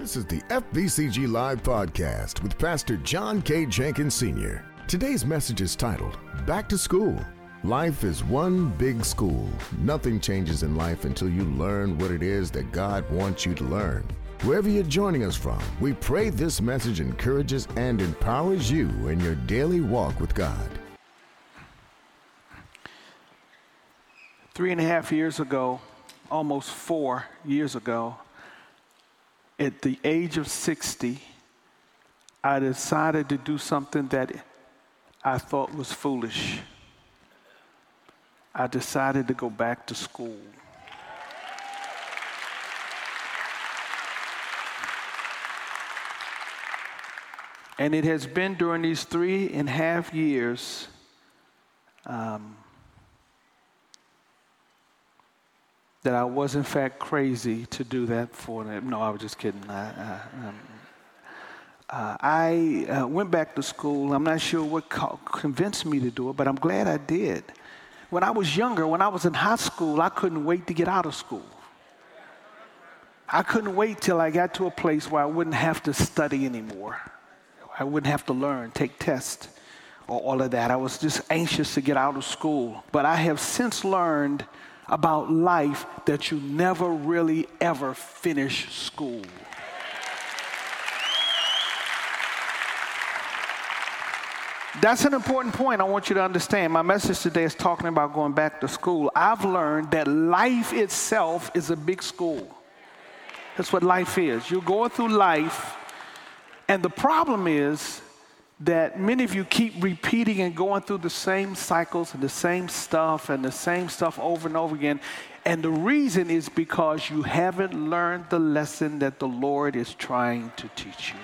This is the FBCG Live Podcast with Pastor John K. Jenkins Sr. Today's message is titled Back to School. Life is one big school. Nothing changes in life until you learn what it is that God wants you to learn. Wherever you're joining us from, we pray this message encourages and empowers you in your daily walk with God. Three and a half years ago, almost four years ago, at the age of 60, I decided to do something that I thought was foolish. I decided to go back to school. And it has been during these three and a half years um, that I was, in fact, crazy to do that for them. No, I was just kidding. I, I, um, uh, I uh, went back to school. I'm not sure what co- convinced me to do it, but I'm glad I did. When I was younger, when I was in high school, I couldn't wait to get out of school. I couldn't wait till I got to a place where I wouldn't have to study anymore. I wouldn't have to learn, take tests, or all of that. I was just anxious to get out of school. But I have since learned about life that you never really ever finish school. That's an important point I want you to understand. My message today is talking about going back to school. I've learned that life itself is a big school. That's what life is. You're going through life, and the problem is that many of you keep repeating and going through the same cycles and the same stuff and the same stuff over and over again. And the reason is because you haven't learned the lesson that the Lord is trying to teach you.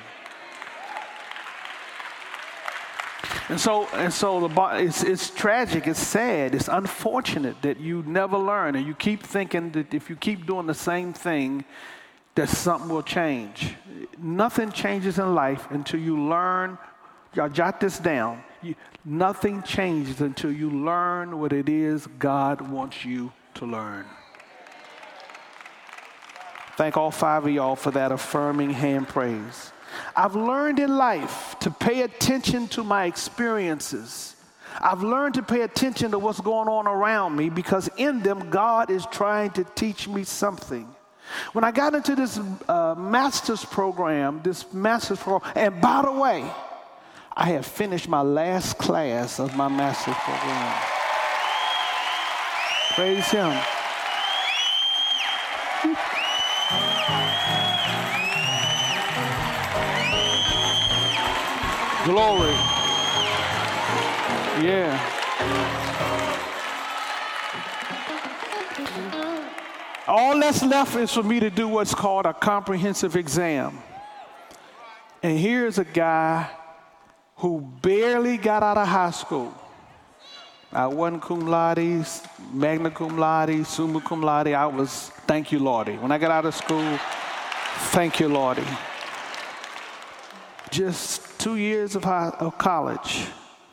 And so, and so the, it's, it's tragic, it's sad, it's unfortunate that you never learn and you keep thinking that if you keep doing the same thing, that something will change. Nothing changes in life until you learn. Y'all jot this down. You, nothing changes until you learn what it is God wants you to learn. Thank all five of y'all for that affirming hand praise. I've learned in life to pay attention to my experiences. I've learned to pay attention to what's going on around me because in them, God is trying to teach me something. When I got into this uh, master's program, this master's program, and by the way, I had finished my last class of my master's program. Praise Him. Glory. Yeah. All that's left is for me to do what's called a comprehensive exam. And here's a guy who barely got out of high school. I wasn't cum laude, magna cum laude, summa cum laude. I was, thank you, Lordy. When I got out of school, thank you, Lordy. Just two years of, high, of college.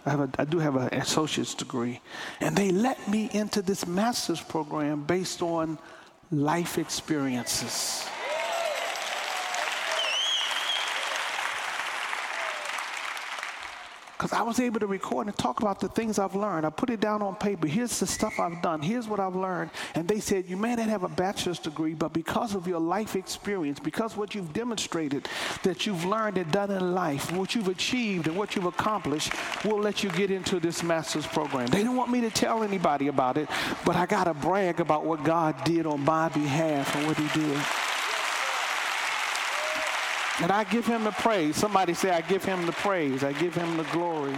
I, have a, I do have an associate's degree. And they let me into this master's program based on life experiences. Because I was able to record and talk about the things I've learned. I put it down on paper. Here's the stuff I've done. Here's what I've learned. And they said, You may not have a bachelor's degree, but because of your life experience, because what you've demonstrated that you've learned and done in life, what you've achieved and what you've accomplished, we'll let you get into this master's program. They didn't want me to tell anybody about it, but I got to brag about what God did on my behalf and what He did. And I give him the praise. Somebody say, I give him the praise. I give him the glory.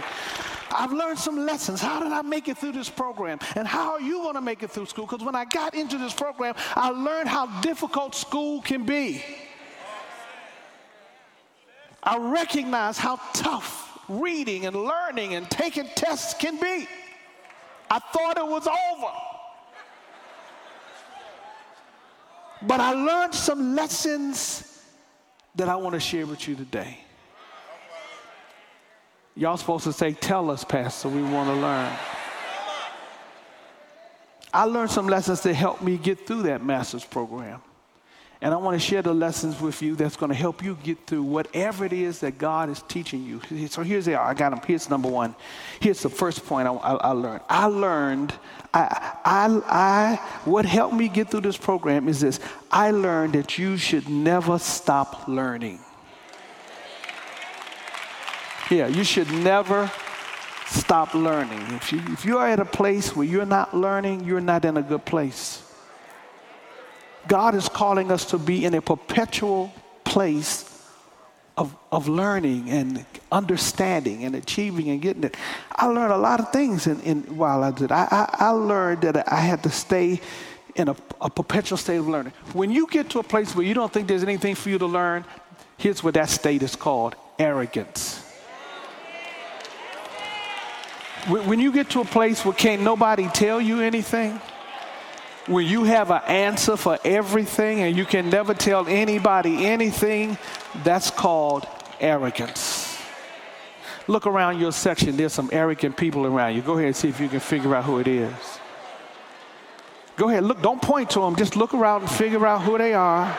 I've learned some lessons. How did I make it through this program? And how are you going to make it through school? Because when I got into this program, I learned how difficult school can be. I recognize how tough reading and learning and taking tests can be. I thought it was over. But I learned some lessons that I want to share with you today. Y'all supposed to say, Tell us, Pastor, we want to learn. I learned some lessons that helped me get through that master's program. And I want to share the lessons with you that's going to help you get through whatever it is that God is teaching you. So here's the, I got them. Here's number one. Here's the first point I, I, I learned. I learned, I, I, I, what helped me get through this program is this. I learned that you should never stop learning. Yeah, you should never stop learning. If, you, if you're at a place where you're not learning, you're not in a good place. God is calling us to be in a perpetual place of, of learning and understanding and achieving and getting it. I learned a lot of things in, in while I did. I, I, I learned that I had to stay in a, a perpetual state of learning. When you get to a place where you don't think there's anything for you to learn, here's what that state is called arrogance. When you get to a place where can't nobody tell you anything, where you have an answer for everything and you can never tell anybody anything, that's called arrogance. Look around your section, there's some arrogant people around you. Go ahead and see if you can figure out who it is. Go ahead, look, don't point to them, just look around and figure out who they are.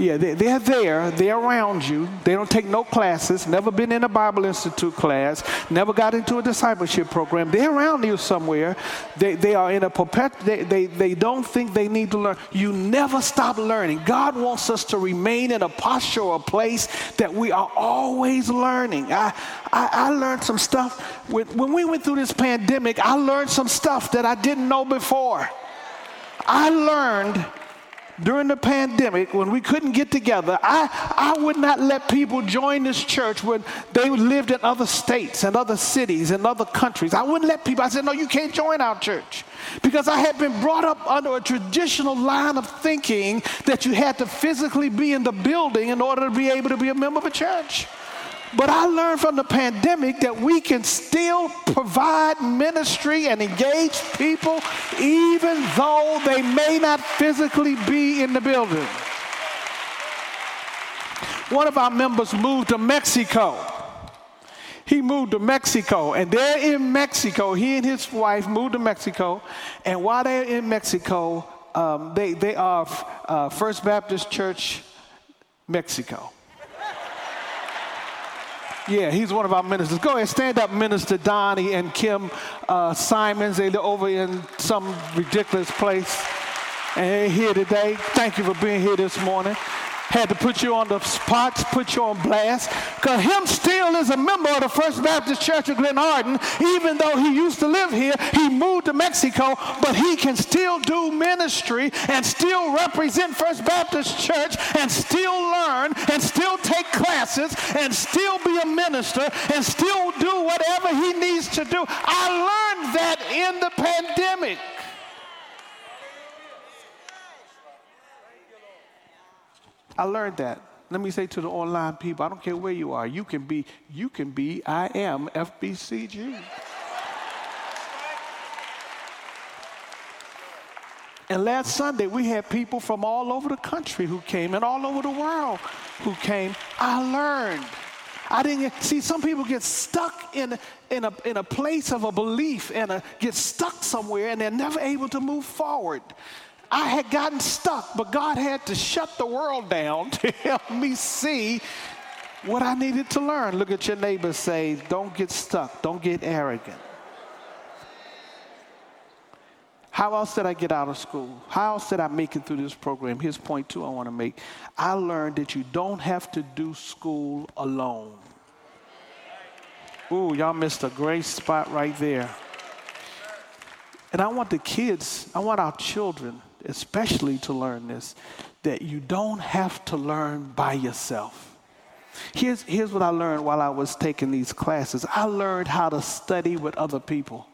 Yeah, they, they're there. They're around you. They don't take no classes, never been in a Bible Institute class, never got into a discipleship program. They're around you somewhere. They, they are in a perpet, they, they, they don't think they need to learn. You never stop learning. God wants us to remain in a posture or a place that we are always learning. I, I, I learned some stuff. When, when we went through this pandemic, I learned some stuff that I didn't know before. I learned during the pandemic when we couldn't get together, I, I would not let people join this church when they lived in other states and other cities and other countries. I wouldn't let people, I said, no, you can't join our church. Because I had been brought up under a traditional line of thinking that you had to physically be in the building in order to be able to be a member of a church. But I learned from the pandemic that we can still provide ministry and engage people even though they may not physically be in the building. One of our members moved to Mexico. He moved to Mexico, and there in Mexico, he and his wife moved to Mexico. And while they're in Mexico, um, they, they are uh, First Baptist Church, Mexico. Yeah, he's one of our ministers. Go ahead, stand up, Minister Donnie and Kim uh, Simons. They're over in some ridiculous place. And they're here today. Thank you for being here this morning had to put you on the spot, put you on blast, because him still is a member of the First Baptist Church of Glenarden, even though he used to live here. He moved to Mexico, but he can still do ministry and still represent First Baptist Church and still learn and still take classes and still be a minister and still do whatever he needs to do. I learned that in the pandemic. I learned that. Let me say to the online people, I don't care where you are, you can be, you can be, I am FBCG. And last Sunday, we had people from all over the country who came and all over the world who came. I learned. I didn't get, see, some people get stuck in, in, a, in a place of a belief and a, get stuck somewhere and they're never able to move forward. I had gotten stuck, but God had to shut the world down to help me see what I needed to learn. Look at your neighbor say, Don't get stuck, don't get arrogant. How else did I get out of school? How else did I make it through this program? Here's point two I want to make. I learned that you don't have to do school alone. Ooh, y'all missed a great spot right there. And I want the kids, I want our children especially to learn this, that you don't have to learn by yourself. Here's, here's what I learned while I was taking these classes I learned how to study with other people.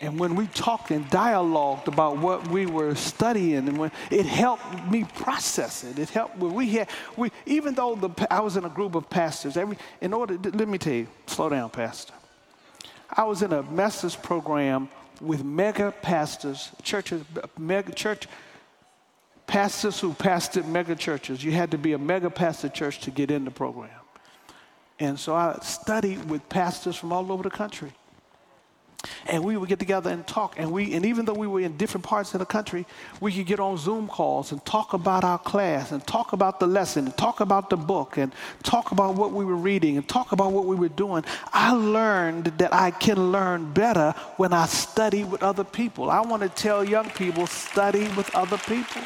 And when we talked and dialogued about what we were studying, and when it helped me process it, it helped. When we had, we even though the, I was in a group of pastors, every in order, let me tell you, slow down, pastor. I was in a master's program with mega pastors, churches, mega church pastors who pastored mega churches. You had to be a mega pastor church to get in the program. And so I studied with pastors from all over the country. And we would get together and talk. And we and even though we were in different parts of the country we could get on zoom calls and talk about our class and talk about the lesson and talk about the book and talk about what we were reading and talk about what we were doing. I learned that i can learn better when i study with other people. I want to tell young people study with other people.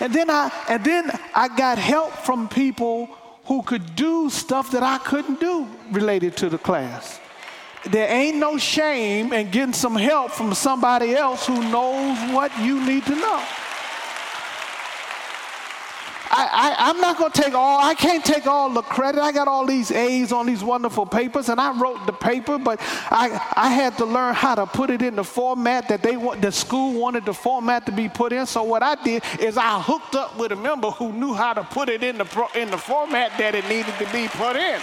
And then i and then i got help from people who could do stuff that i couldn't do related to the class there ain't no shame in getting some help from somebody else who knows what you need to know. I, am not going to take all, I can't take all the credit. I got all these A's on these wonderful papers, and I wrote the paper, but I, I had to learn how to put it in the format that they want, the school wanted the format to be put in. So what I did is I hooked up with a member who knew how to put it in the, in the format that it needed to be put in.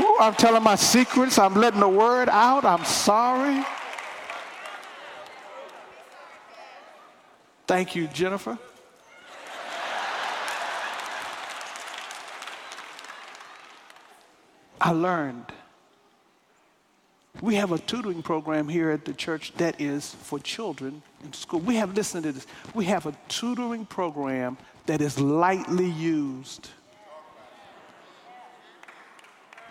Ooh, I'm telling my secrets. I'm letting the word out. I'm sorry. Thank you, Jennifer. I learned. We have a tutoring program here at the church that is for children in school. We have, listen to this, we have a tutoring program that is lightly used.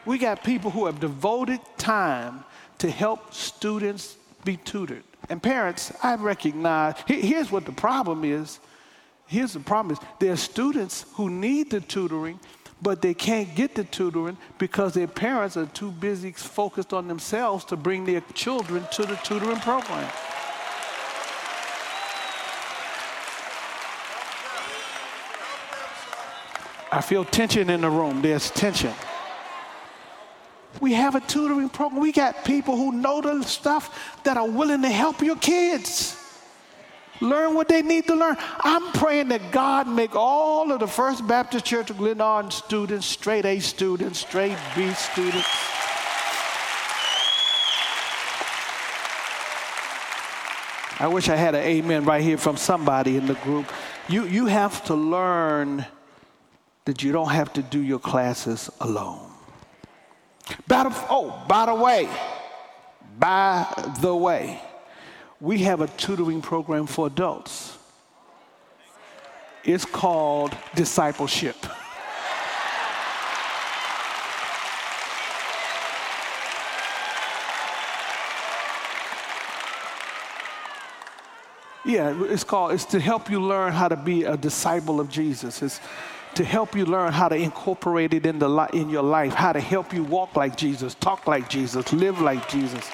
We got people who have devoted time to help students be tutored. And parents, I recognize, here's what the problem is. Here's the problem is there are students who need the tutoring, but they can't get the tutoring because their parents are too busy focused on themselves to bring their children to the tutoring program. I feel tension in the room. There's tension. We have a tutoring program. We got people who know the stuff that are willing to help your kids learn what they need to learn. I'm praying that God make all of the First Baptist Church of Glenarden students straight A students, straight B students. I wish I had an amen right here from somebody in the group. You, you have to learn that you don't have to do your classes alone. By the, oh, by the way, by the way, we have a tutoring program for adults. It's called discipleship. Yeah, it's called, it's to help you learn how to be a disciple of Jesus. It's, to help you learn how to incorporate it in, the li- in your life, how to help you walk like Jesus, talk like Jesus, live like Jesus.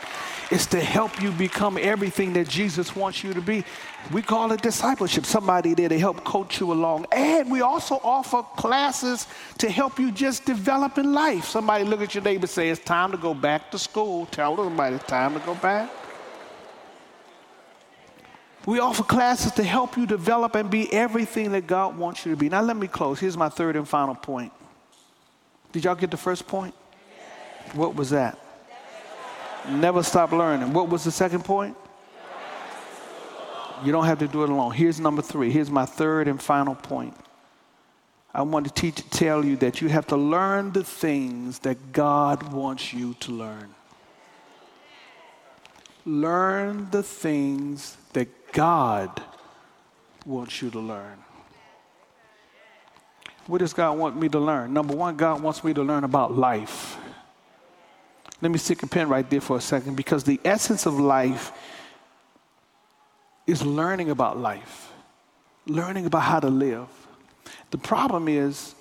It's to help you become everything that Jesus wants you to be. We call it discipleship. Somebody there to help coach you along. And we also offer classes to help you just develop in life. Somebody look at your neighbor say, It's time to go back to school. Tell somebody it's time to go back. We offer classes to help you develop and be everything that God wants you to be. Now, let me close. Here's my third and final point. Did y'all get the first point? What was that? Never stop learning. What was the second point? You don't have to do it alone. Here's number three. Here's my third and final point. I want to teach, tell you that you have to learn the things that God wants you to learn. Learn the things that God wants you to learn. What does God want me to learn? Number one, God wants me to learn about life. Let me stick a pen right there for a second because the essence of life is learning about life, learning about how to live. The problem is,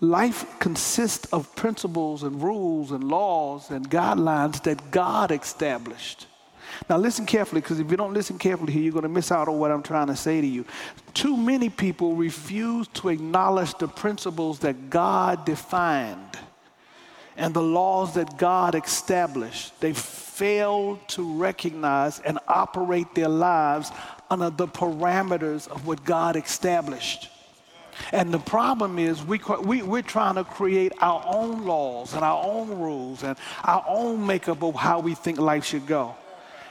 life consists of principles and rules and laws and guidelines that God established. Now, listen carefully, because if you don't listen carefully here, you're going to miss out on what I'm trying to say to you. Too many people refuse to acknowledge the principles that God defined and the laws that God established. They fail to recognize and operate their lives under the parameters of what God established. And the problem is we, we, we're trying to create our own laws and our own rules and our own makeup of how we think life should go.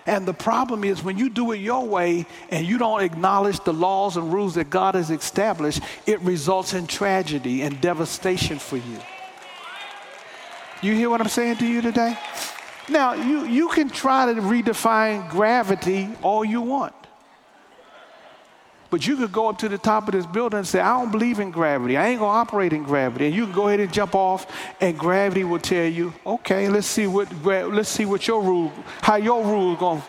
And the problem is when you do it your way and you don't acknowledge the laws and rules that God has established, it results in tragedy and devastation for you. You hear what I'm saying to you today? Now, you, you can try to redefine gravity all you want. But you could go up to the top of this building and say, I don't believe in gravity. I ain't going to operate in gravity. And you can go ahead and jump off, and gravity will tell you, okay, let's see what, let's see what your rule, how your rule is going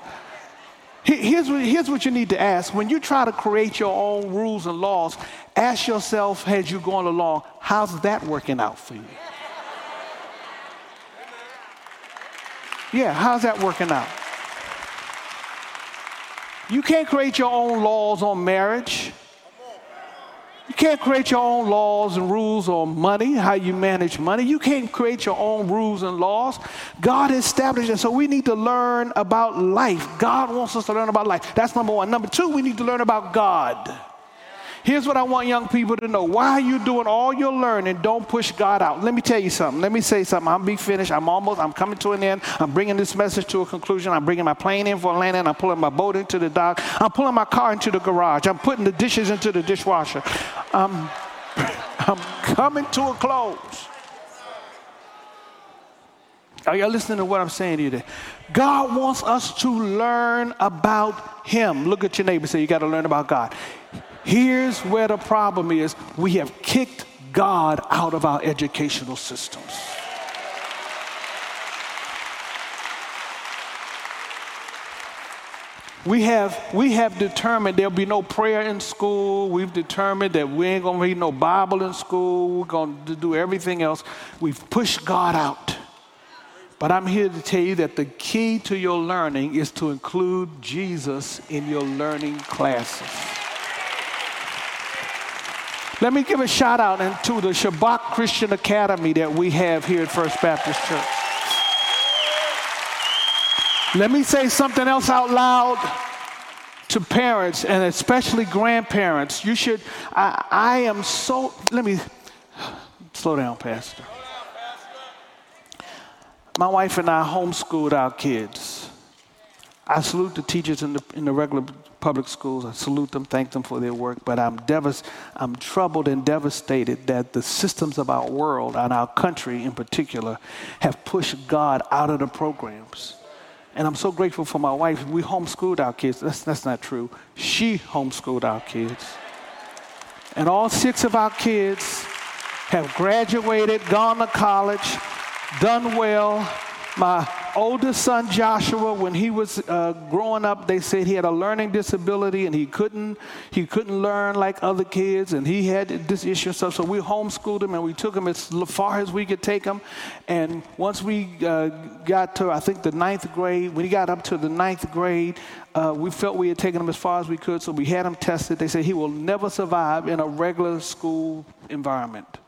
to. Here's what, here's what you need to ask. When you try to create your own rules and laws, ask yourself as you're going along, how's that working out for you? Yeah, how's that working out? You can't create your own laws on marriage. You can't create your own laws and rules on money, how you manage money. You can't create your own rules and laws. God established it. So we need to learn about life. God wants us to learn about life. That's number one. Number two, we need to learn about God. Here's what I want young people to know. Why are you doing all your learning? Don't push God out. Let me tell you something. Let me say something. I'm be finished. I'm almost, I'm coming to an end. I'm bringing this message to a conclusion. I'm bringing my plane in for landing. I'm pulling my boat into the dock. I'm pulling my car into the garage. I'm putting the dishes into the dishwasher. I'm, I'm coming to a close. Are y'all listening to what I'm saying to you today? God wants us to learn about Him. Look at your neighbor say, You got to learn about God. Here's where the problem is we have kicked God out of our educational systems. We have, we have determined there'll be no prayer in school. We've determined that we ain't going to read no Bible in school. We're going to do everything else. We've pushed God out. But I'm here to tell you that the key to your learning is to include Jesus in your learning classes. Let me give a shout out to the Shabach Christian Academy that we have here at First Baptist Church. Let me say something else out loud to parents and especially grandparents. You should, I, I am so, let me slow down, Pastor. My wife and I homeschooled our kids. I salute the teachers in the, in the regular public schools. I salute them, thank them for their work, but I'm, devas- I'm troubled and devastated that the systems of our world and our country in particular have pushed God out of the programs. And I'm so grateful for my wife. We homeschooled our kids. That's, that's not true. She homeschooled our kids. And all six of our kids have graduated, gone to college, done well. My oldest son Joshua, when he was uh, growing up, they said he had a learning disability and he couldn't he couldn't learn like other kids, and he had this issue and stuff. So we homeschooled him and we took him as far as we could take him. And once we uh, got to I think the ninth grade, when he got up to the ninth grade, uh, we felt we had taken him as far as we could, so we had him tested. They said he will never survive in a regular school environment.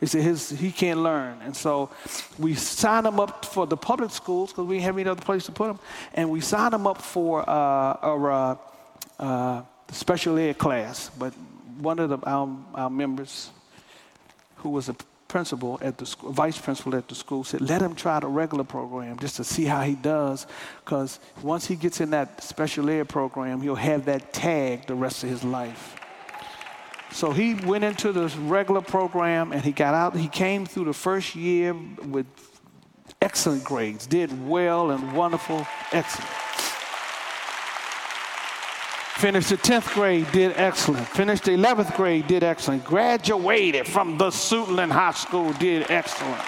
He said his, he can't learn. And so we signed him up for the public schools because we didn't have any other place to put him. And we signed him up for uh, uh, uh, special ed class. But one of the, our, our members, who was a principal at the school, vice principal at the school, said, let him try the regular program just to see how he does. Because once he gets in that special ed program, he'll have that tag the rest of his life. So he went into the regular program and he got out. He came through the first year with excellent grades, did well and wonderful, excellent. Finished the 10th grade, did excellent. Finished the 11th grade, did excellent. Graduated from the Suitland High School, did excellent.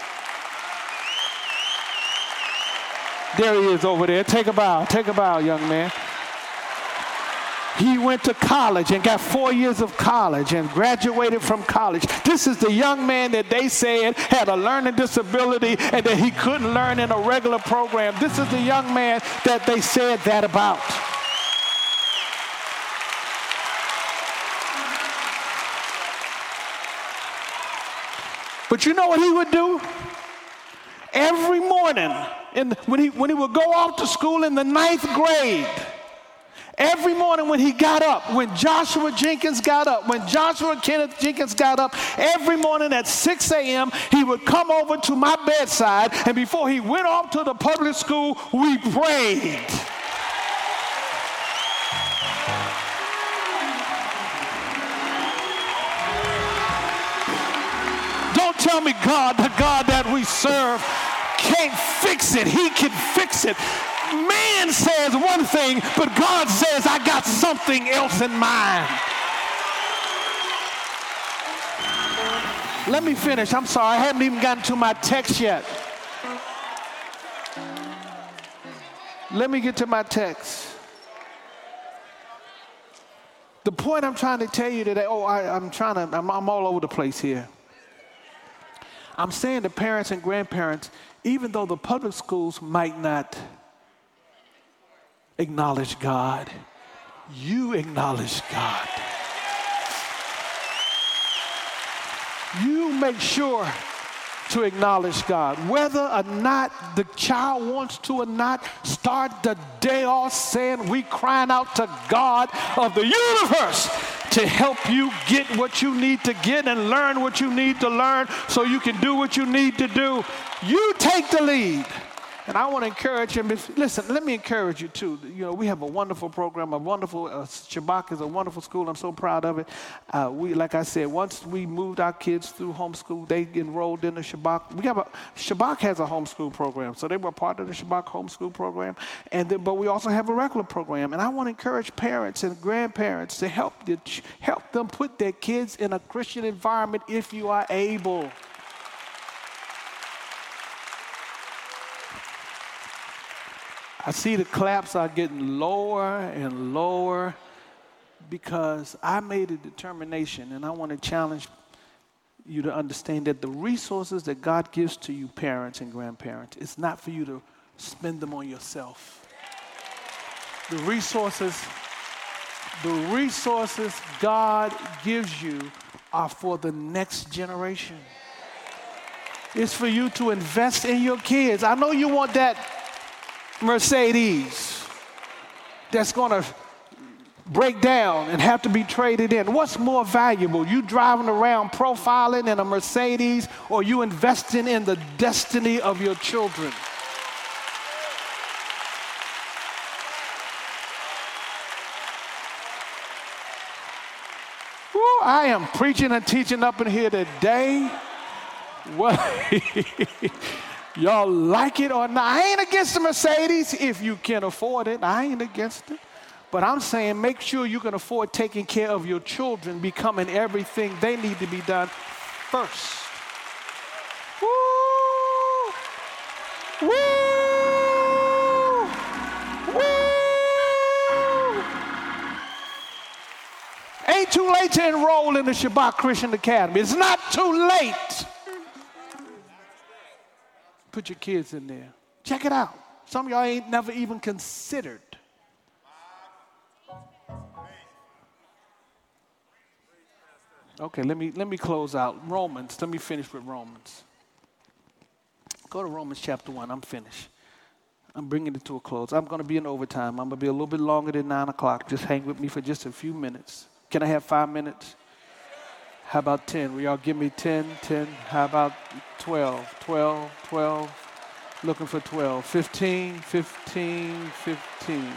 There he is over there. Take a bow. Take a bow, young man. He went to college and got four years of college and graduated from college. This is the young man that they said had a learning disability and that he couldn't learn in a regular program. This is the young man that they said that about. But you know what he would do? Every morning, in, when, he, when he would go off to school in the ninth grade, Every morning when he got up, when Joshua Jenkins got up, when Joshua Kenneth Jenkins got up, every morning at 6 a.m., he would come over to my bedside, and before he went off to the public school, we prayed. Don't tell me God, the God that we serve, can't fix it, He can fix it. Man says one thing, but God says, I got something else in mind. Let me finish. I'm sorry, I haven't even gotten to my text yet. Let me get to my text. The point I'm trying to tell you today, oh, I, am trying to, I'm, I'm all over the place here. I'm saying to parents and grandparents, even though the public schools might not acknowledge God, you acknowledge God. You make sure to acknowledge God. Whether or not the child wants to or not, start the day off saying we crying out to God of the universe to help you get what you need to get and learn what you need to learn so you can do what you need to do. You take the lead. And I want to encourage him. Listen, let me encourage you too. You know, we have a wonderful program, a wonderful, uh, Shabach is a wonderful school. I'm so proud of it. Uh, we, like I said, once we moved our kids through homeschool, they enrolled in the Shabach. We have a, Shabach has a homeschool program. So they were part of the Shabach homeschool program. And then, but we also have a regular program. And I want to encourage parents and grandparents to help, the, help them put their kids in a Christian environment if you are able. I see the claps are getting lower and lower because I made a determination, and I want to challenge you to understand that the resources that God gives to you, parents and grandparents, it's not for you to spend them on yourself. The resources, the resources God gives you are for the next generation. It's for you to invest in your kids. I know you want that Mercedes that's going to break down and have to be traded in. What's more valuable? You driving around profiling in a Mercedes or you investing in the destiny of your children? I am preaching and teaching up in here today. What? Y'all like it or not? I ain't against the Mercedes if you can afford it. I ain't against it. But I'm saying make sure you can afford taking care of your children, becoming everything they need to be done first. Woo! Woo! Woo! Ain't too late to enroll in the Shabach Christian Academy. It's not too late. Put your kids in there. Check it out. Some of y'all ain't never even considered. Okay, let me let me close out. Romans, let me finish with Romans. Go to Romans chapter 1. I'm finished. I'm bringing it to a close. I'm going to be in overtime. I'm going to be a little bit longer than 9 o'clock. Just hang with me for just a few minutes. Can I have five minutes? How about 10? Will y'all give me 10? 10? How about 12? 12? 12? Looking for 12. 15? 15? 15.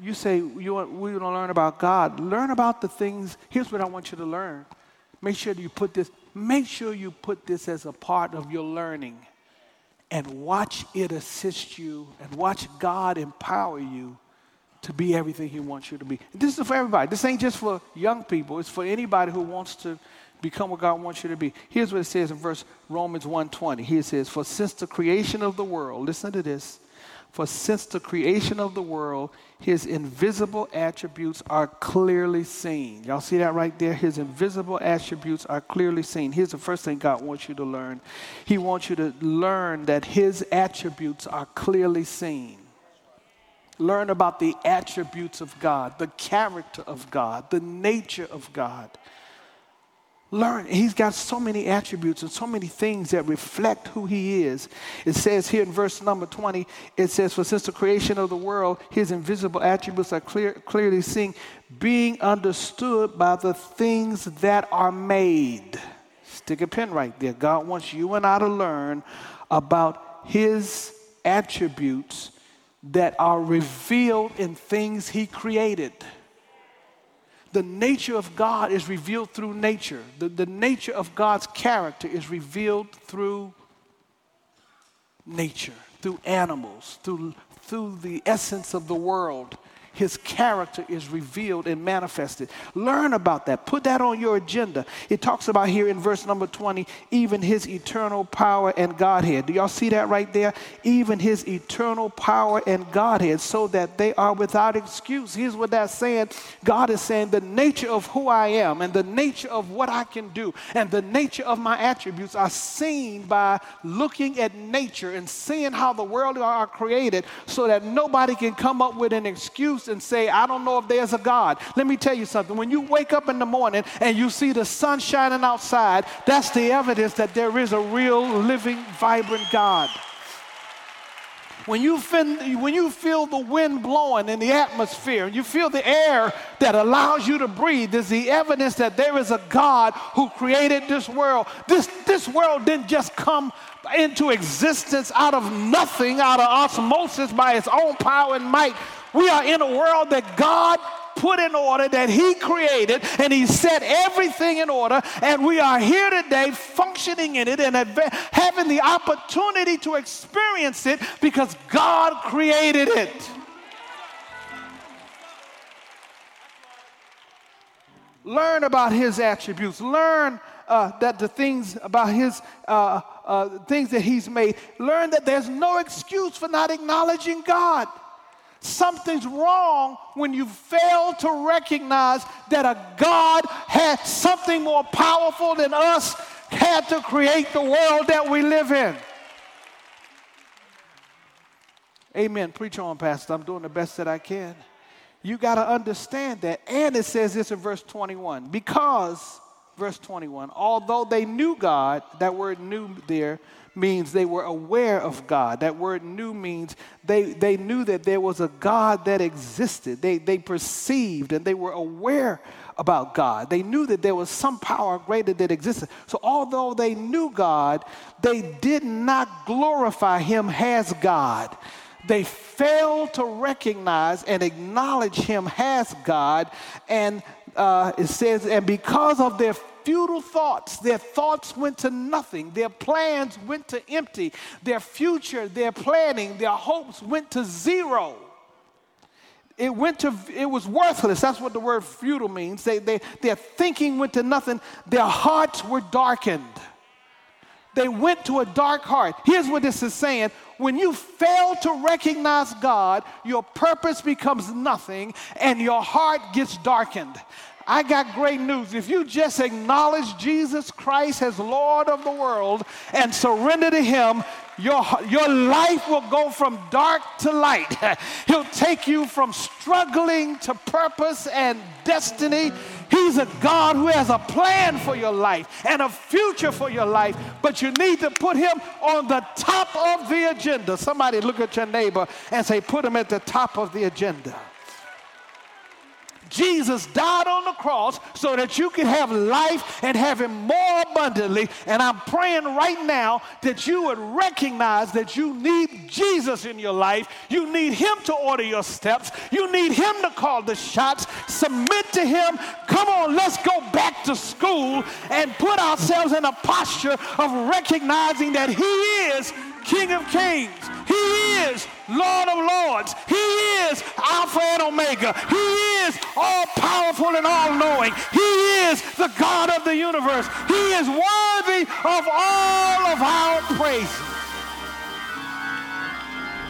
You say you want, we want to learn about God. Learn about the things. Here's what I want you to learn. Make sure you put this, make sure you put this as a part of your learning and watch it assist you and watch God empower you to be everything He wants you to be. This is for everybody. This ain't just for young people. It's for anybody who wants to become what God wants you to be. Here's what it says in verse Romans 1:20. Here says, "For since the creation of the world, listen to this. For since the creation of the world, his invisible attributes are clearly seen. Y'all see that right there? His invisible attributes are clearly seen. Here's the first thing God wants you to learn. He wants you to learn that his attributes are clearly seen learn about the attributes of God, the character of God, the nature of God. Learn. He's got so many attributes and so many things that reflect who he is. It says here in verse number 20, it says, For since the creation of the world, his invisible attributes are clear, clearly seen, being understood by the things that are made. Stick a pin right there. God wants you and I to learn about his attributes that are revealed in things He created. the nature of God is revealed through nature. The, the nature of God's character is revealed through nature, through animals, through, through the essence of the world his character is revealed and manifested. Learn about that. Put that on your agenda. It talks about here in verse number 20, even his eternal power and Godhead. Do y'all see that right there? Even his eternal power and Godhead, so that they are without excuse. Here's what that's saying God is saying the nature of who I am and the nature of what I can do and the nature of my attributes are seen by looking at nature and seeing how the world are created so that nobody can come up with an excuse and say, I don't know if there's a God. Let me tell you something. When you wake up in the morning and you see the sun shining outside, that's the evidence that there is a real, living, vibrant God. When you, feel, when you feel the wind blowing in the atmosphere, and you feel the air that allows you to breathe, is the evidence that there is a God who created this world. This, this world didn't just come into existence out of nothing, out of osmosis by its own power and might. We are in a world that God put in order, that He created, and He set everything in order. And we are here today functioning in it and having the opportunity to experience it because God created it. Learn about His attributes. Learn uh, that the things about His uh, uh, things that He's made. Learn that there's no excuse for not acknowledging God. Something's wrong when you fail to recognize that a God had something more powerful than us had to create the world that we live in. Amen. Preach on, Pastor. I'm doing the best that I can. You got to understand that. And it says this in verse 21 because, verse 21, although they knew God, that word knew there means they were aware of God. That word knew means they, they knew that there was a God that existed. They, they perceived and they were aware about God. They knew that there was some power greater that existed. So, although they knew God, they did not glorify Him as God. They failed to recognize and acknowledge Him as God. And uh, it says, and because of their futile thoughts. Their thoughts went to nothing. Their plans went to empty. Their future, their planning, their hopes went to zero. It went to, it was worthless. That's what the word futile means. They, they, their thinking went to nothing. Their hearts were darkened. They went to a dark heart. Here's what this is saying when you fail to recognize God, your purpose becomes nothing and your heart gets darkened. I got great news. If you just acknowledge Jesus Christ as Lord of the world and surrender to Him, your, your life will go from dark to light. He'll take you from struggling to purpose and destiny. He's a God who has a plan for your life and a future for your life, but you need to put Him on the top of the agenda. Somebody look at your neighbor and say, Put Him at the top of the agenda. Jesus died on the cross so that you can have life and have it more abundantly. And I'm praying right now that you would recognize that you need Jesus in your life. You need Him to order your steps. You need Him to call the shots. Submit to Him. Come on, let's go back to school and put ourselves in a posture of recognizing that He is King of Kings. He is Lord of Lords. He is Alpha and Omega. He is all powerful and all knowing. He is the God of the universe. He is worthy of all of our praise.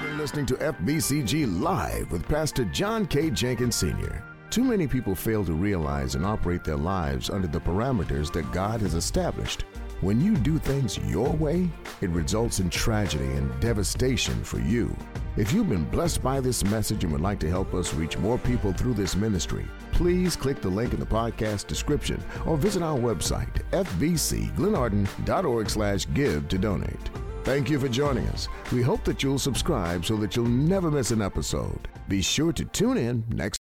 You're listening to FBCG Live with Pastor John K. Jenkins Sr. Too many people fail to realize and operate their lives under the parameters that God has established. When you do things your way, it results in tragedy and devastation for you. If you've been blessed by this message and would like to help us reach more people through this ministry, please click the link in the podcast description or visit our website, fbcglenarden.org slash give to donate. Thank you for joining us. We hope that you'll subscribe so that you'll never miss an episode. Be sure to tune in next